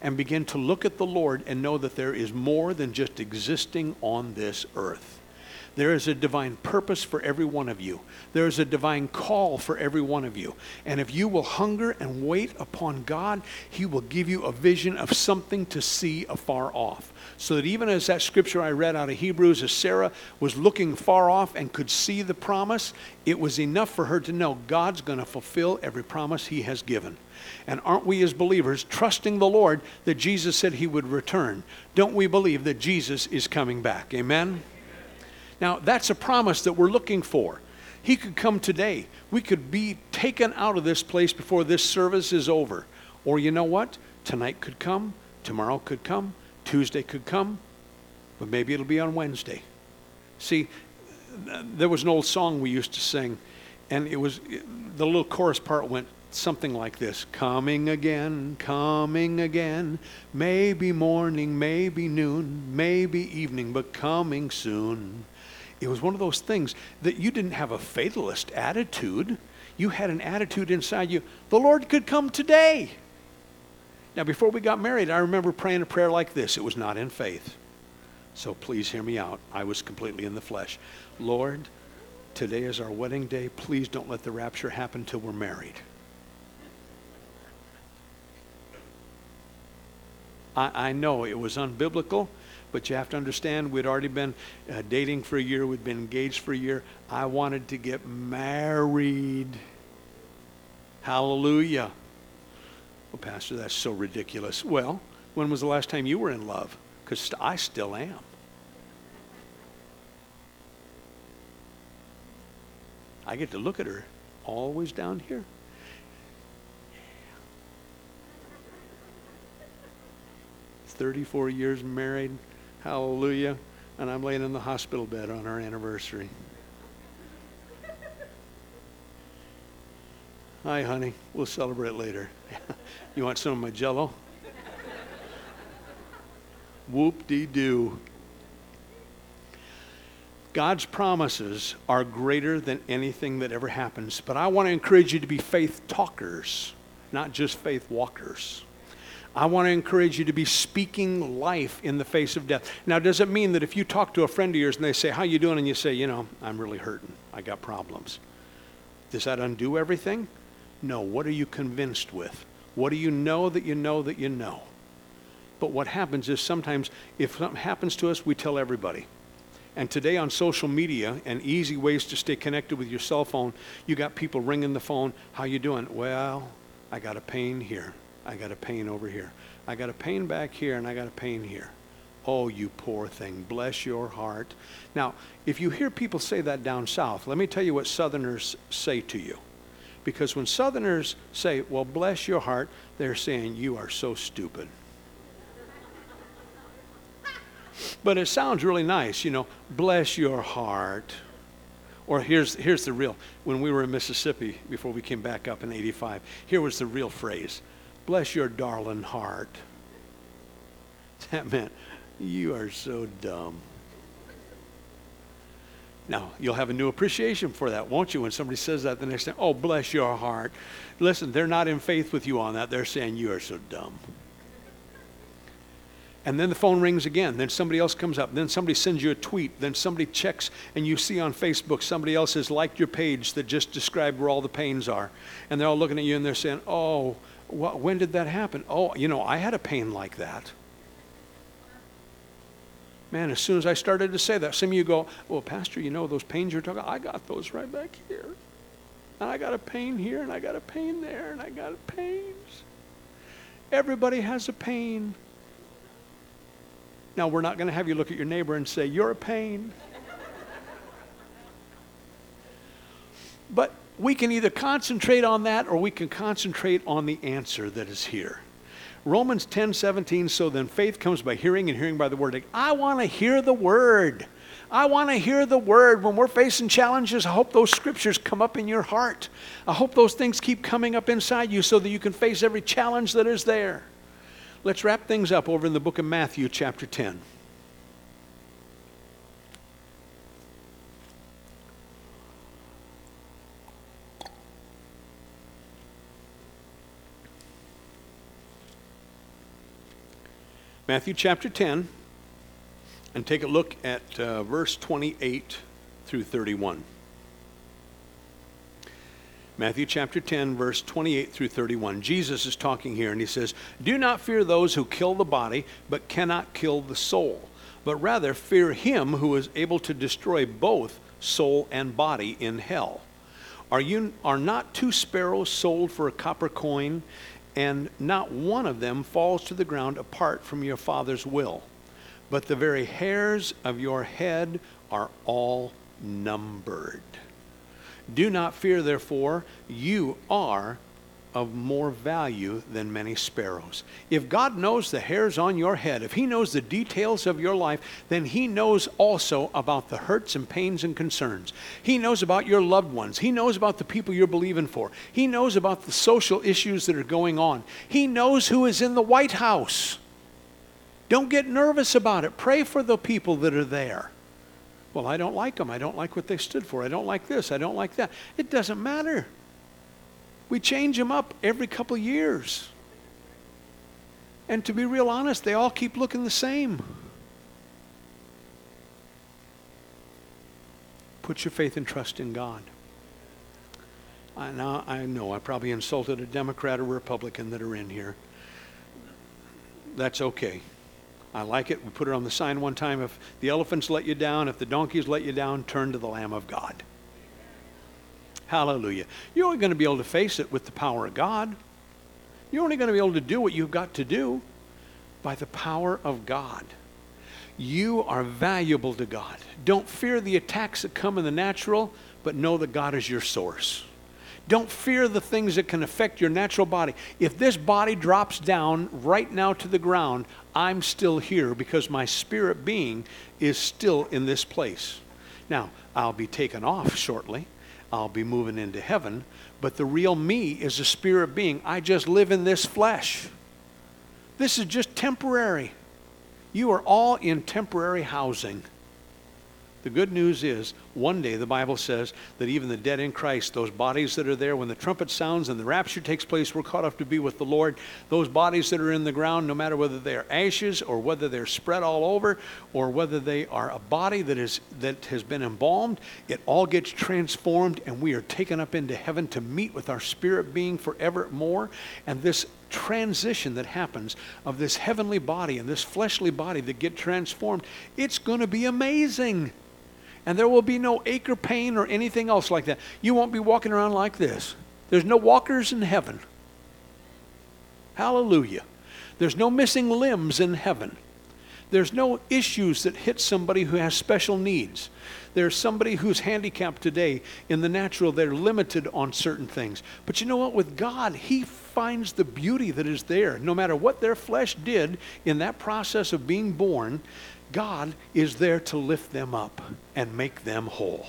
and begin to look at the Lord and know that there is more than just existing on this earth. There is a divine purpose for every one of you. There is a divine call for every one of you. And if you will hunger and wait upon God, He will give you a vision of something to see afar off. So that even as that scripture I read out of Hebrews, as Sarah was looking far off and could see the promise, it was enough for her to know God's going to fulfill every promise He has given. And aren't we as believers trusting the Lord that Jesus said He would return? Don't we believe that Jesus is coming back? Amen? Now, that's a promise that we're looking for. He could come today. We could be taken out of this place before this service is over. Or you know what? Tonight could come, tomorrow could come, Tuesday could come, but maybe it'll be on Wednesday. See, there was an old song we used to sing, and it was the little chorus part went something like this Coming again, coming again, maybe morning, maybe noon, maybe evening, but coming soon. It was one of those things that you didn't have a fatalist attitude. You had an attitude inside you. The Lord could come today. Now, before we got married, I remember praying a prayer like this. It was not in faith. So please hear me out. I was completely in the flesh. Lord, today is our wedding day. Please don't let the rapture happen till we're married. I, I know it was unbiblical. But you have to understand, we'd already been uh, dating for a year, we'd been engaged for a year. I wanted to get married. Hallelujah. Well, Pastor, that's so ridiculous. Well, when was the last time you were in love? Because I still am. I get to look at her always down here. 34 years married. Hallelujah. And I'm laying in the hospital bed on our anniversary. Hi, honey. We'll celebrate later. you want some of my jello? Whoop de doo. God's promises are greater than anything that ever happens, but I want to encourage you to be faith talkers, not just faith walkers. I want to encourage you to be speaking life in the face of death. Now, does it mean that if you talk to a friend of yours and they say, How you doing? and you say, You know, I'm really hurting. I got problems. Does that undo everything? No. What are you convinced with? What do you know that you know that you know? But what happens is sometimes if something happens to us, we tell everybody. And today on social media and easy ways to stay connected with your cell phone, you got people ringing the phone. How you doing? Well, I got a pain here. I got a pain over here. I got a pain back here, and I got a pain here. Oh, you poor thing. Bless your heart. Now, if you hear people say that down south, let me tell you what Southerners say to you. Because when Southerners say, well, bless your heart, they're saying, you are so stupid. But it sounds really nice, you know, bless your heart. Or here's, here's the real, when we were in Mississippi before we came back up in 85, here was the real phrase bless your darling heart. That meant, you are so dumb. Now, you'll have a new appreciation for that, won't you, when somebody says that the next time? Oh, bless your heart. Listen, they're not in faith with you on that. They're saying, you are so dumb. And then the phone rings again. Then somebody else comes up. Then somebody sends you a tweet. Then somebody checks, and you see on Facebook somebody else has liked your page that just described where all the pains are. And they're all looking at you and they're saying, Oh, wh- when did that happen? Oh, you know, I had a pain like that. Man, as soon as I started to say that, some of you go, Well, Pastor, you know those pains you're talking I got those right back here. And I got a pain here, and I got a pain there, and I got pains. Everybody has a pain. Now, we're not going to have you look at your neighbor and say, You're a pain. but we can either concentrate on that or we can concentrate on the answer that is here. Romans 10 17, so then faith comes by hearing and hearing by the word. I want to hear the word. I want to hear the word. When we're facing challenges, I hope those scriptures come up in your heart. I hope those things keep coming up inside you so that you can face every challenge that is there. Let's wrap things up over in the book of Matthew, chapter 10. Matthew chapter 10, and take a look at uh, verse 28 through 31. Matthew chapter 10, verse 28 through 31. Jesus is talking here, and he says, Do not fear those who kill the body, but cannot kill the soul, but rather fear him who is able to destroy both soul and body in hell. Are, you, are not two sparrows sold for a copper coin, and not one of them falls to the ground apart from your Father's will? But the very hairs of your head are all numbered. Do not fear, therefore, you are of more value than many sparrows. If God knows the hairs on your head, if He knows the details of your life, then He knows also about the hurts and pains and concerns. He knows about your loved ones. He knows about the people you're believing for. He knows about the social issues that are going on. He knows who is in the White House. Don't get nervous about it. Pray for the people that are there. Well, I don't like them. I don't like what they stood for. I don't like this. I don't like that. It doesn't matter. We change them up every couple years. And to be real honest, they all keep looking the same. Put your faith and trust in God. I I know I probably insulted a Democrat or Republican that are in here. That's okay. I like it. We put it on the sign one time. If the elephants let you down, if the donkeys let you down, turn to the Lamb of God. Hallelujah. You're only going to be able to face it with the power of God. You're only going to be able to do what you've got to do by the power of God. You are valuable to God. Don't fear the attacks that come in the natural, but know that God is your source. Don't fear the things that can affect your natural body. If this body drops down right now to the ground, I'm still here because my spirit being is still in this place. Now, I'll be taken off shortly. I'll be moving into heaven, but the real me is a spirit being. I just live in this flesh. This is just temporary. You are all in temporary housing. The good news is, one day the Bible says that even the dead in Christ, those bodies that are there, when the trumpet sounds and the rapture takes place, we're caught up to be with the Lord. Those bodies that are in the ground, no matter whether they are ashes or whether they're spread all over or whether they are a body that, is, that has been embalmed, it all gets transformed and we are taken up into heaven to meet with our spirit being forevermore. And this transition that happens of this heavenly body and this fleshly body that get transformed, it's going to be amazing. And there will be no ache or pain or anything else like that. You won't be walking around like this. There's no walkers in heaven. Hallelujah. There's no missing limbs in heaven. There's no issues that hit somebody who has special needs. There's somebody who's handicapped today in the natural, they're limited on certain things. But you know what? With God, He finds the beauty that is there. No matter what their flesh did in that process of being born, God is there to lift them up and make them whole.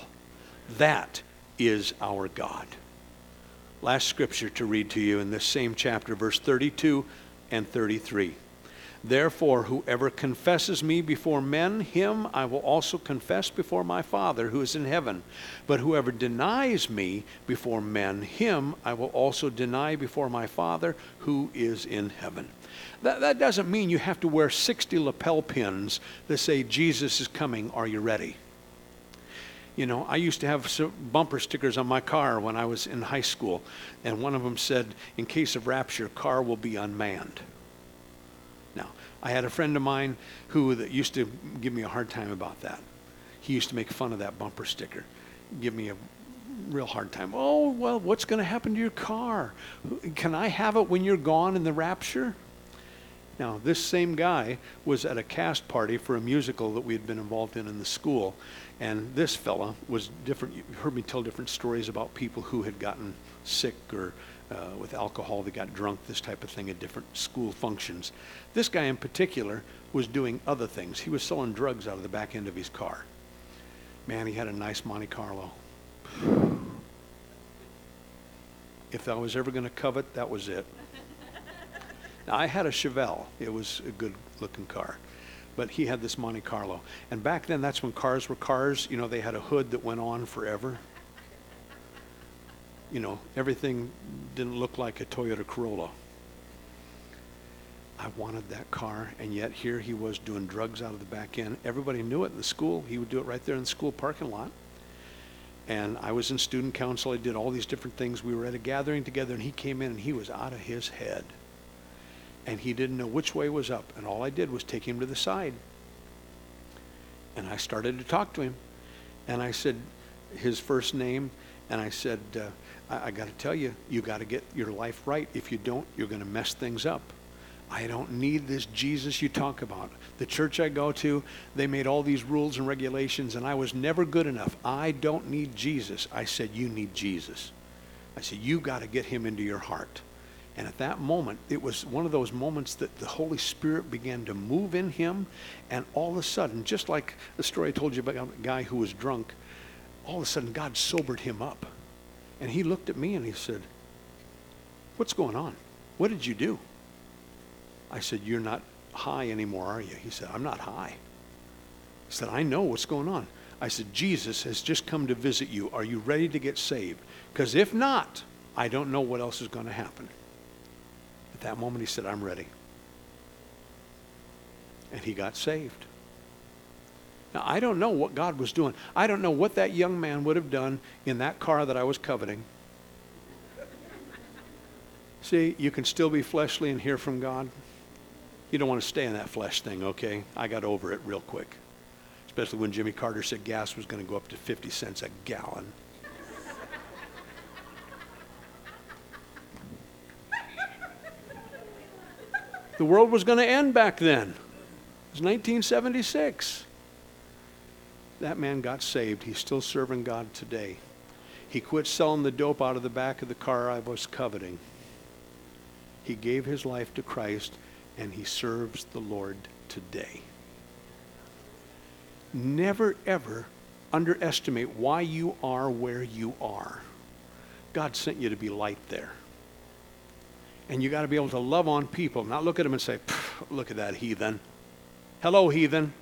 That is our God. Last scripture to read to you in this same chapter, verse 32 and 33. Therefore, whoever confesses me before men, him I will also confess before my Father who is in heaven. But whoever denies me before men, him I will also deny before my Father who is in heaven. That, that doesn't mean you have to wear 60 lapel pins that say, Jesus is coming, are you ready? You know, I used to have bumper stickers on my car when I was in high school, and one of them said, In case of rapture, car will be unmanned. I had a friend of mine who used to give me a hard time about that. He used to make fun of that bumper sticker, give me a real hard time. Oh, well, what's going to happen to your car? Can I have it when you're gone in the rapture? Now, this same guy was at a cast party for a musical that we had been involved in in the school. And this fella was different. You heard me tell different stories about people who had gotten sick or uh, with alcohol, they got drunk, this type of thing at different school functions. This guy in particular was doing other things. He was selling drugs out of the back end of his car. Man, he had a nice Monte Carlo. If I was ever going to covet, that was it. Now, I had a Chevelle. It was a good looking car. But he had this Monte Carlo. And back then, that's when cars were cars. You know, they had a hood that went on forever you know, everything didn't look like a Toyota Corolla. I wanted that car, and yet here he was doing drugs out of the back end. Everybody knew it in the school. He would do it right there in the school parking lot. And I was in student council. I did all these different things. We were at a gathering together, and he came in, and he was out of his head. And he didn't know which way was up. And all I did was take him to the side. And I started to talk to him. And I said his first name, and I said, uh, I, I got to tell you, you got to get your life right. If you don't, you're going to mess things up. I don't need this Jesus you talk about. The church I go to, they made all these rules and regulations, and I was never good enough. I don't need Jesus. I said, You need Jesus. I said, You got to get him into your heart. And at that moment, it was one of those moments that the Holy Spirit began to move in him, and all of a sudden, just like the story I told you about a guy who was drunk, all of a sudden God sobered him up. And he looked at me and he said, What's going on? What did you do? I said, You're not high anymore, are you? He said, I'm not high. He said, I know what's going on. I said, Jesus has just come to visit you. Are you ready to get saved? Because if not, I don't know what else is going to happen. At that moment, he said, I'm ready. And he got saved. Now, I don't know what God was doing. I don't know what that young man would have done in that car that I was coveting. See, you can still be fleshly and hear from God. You don't want to stay in that flesh thing, okay? I got over it real quick. Especially when Jimmy Carter said gas was going to go up to 50 cents a gallon. the world was going to end back then. It was 1976 that man got saved. He's still serving God today. He quit selling the dope out of the back of the car I was coveting. He gave his life to Christ and he serves the Lord today. Never, ever underestimate why you are where you are. God sent you to be light there. And you got to be able to love on people, not look at them and say, look at that heathen. Hello, heathen.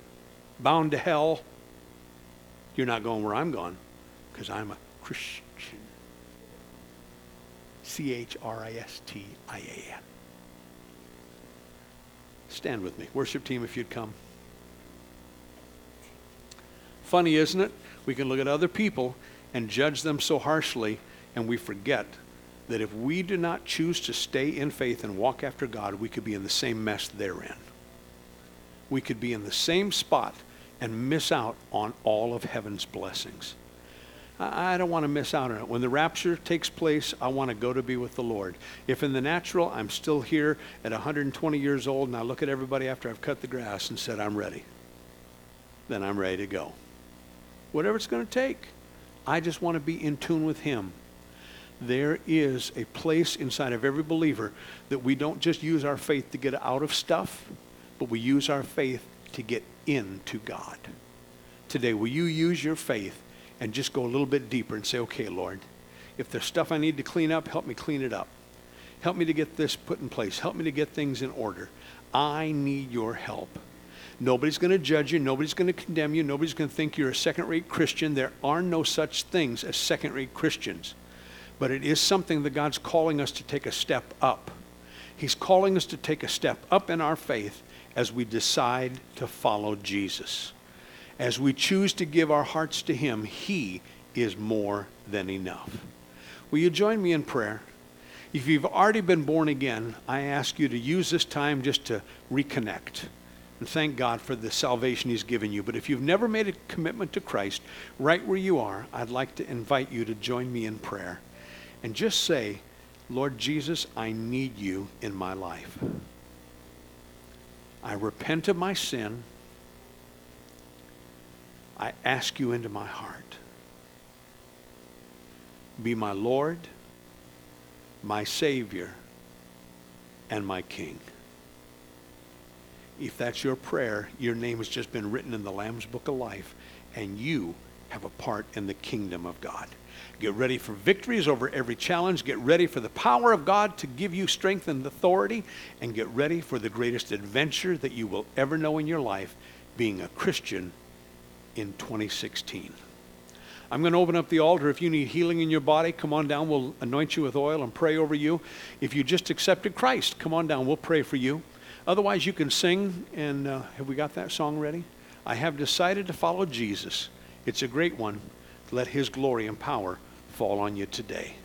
Bound to hell. You're not going where I'm going because I'm a Christian. C H R I S T I A N. Stand with me. Worship team, if you'd come. Funny, isn't it? We can look at other people and judge them so harshly, and we forget that if we do not choose to stay in faith and walk after God, we could be in the same mess they're in. We could be in the same spot and miss out on all of heaven's blessings. I don't want to miss out on it. When the rapture takes place, I want to go to be with the Lord. If in the natural I'm still here at 120 years old and I look at everybody after I've cut the grass and said, I'm ready, then I'm ready to go. Whatever it's going to take, I just want to be in tune with Him. There is a place inside of every believer that we don't just use our faith to get out of stuff, but we use our faith to get into God. Today, will you use your faith and just go a little bit deeper and say, okay, Lord, if there's stuff I need to clean up, help me clean it up. Help me to get this put in place. Help me to get things in order. I need your help. Nobody's going to judge you. Nobody's going to condemn you. Nobody's going to think you're a second rate Christian. There are no such things as second rate Christians. But it is something that God's calling us to take a step up. He's calling us to take a step up in our faith as we decide to follow Jesus. As we choose to give our hearts to Him, He is more than enough. Will you join me in prayer? If you've already been born again, I ask you to use this time just to reconnect and thank God for the salvation He's given you. But if you've never made a commitment to Christ, right where you are, I'd like to invite you to join me in prayer and just say, Lord Jesus, I need you in my life. I repent of my sin. I ask you into my heart. Be my Lord, my Savior, and my King. If that's your prayer, your name has just been written in the Lamb's Book of Life, and you have a part in the kingdom of God. Get ready for victories over every challenge. Get ready for the power of God to give you strength and authority. And get ready for the greatest adventure that you will ever know in your life being a Christian in 2016. I'm going to open up the altar. If you need healing in your body, come on down. We'll anoint you with oil and pray over you. If you just accepted Christ, come on down. We'll pray for you. Otherwise, you can sing. And uh, have we got that song ready? I have decided to follow Jesus. It's a great one. Let his glory and power fall on you today.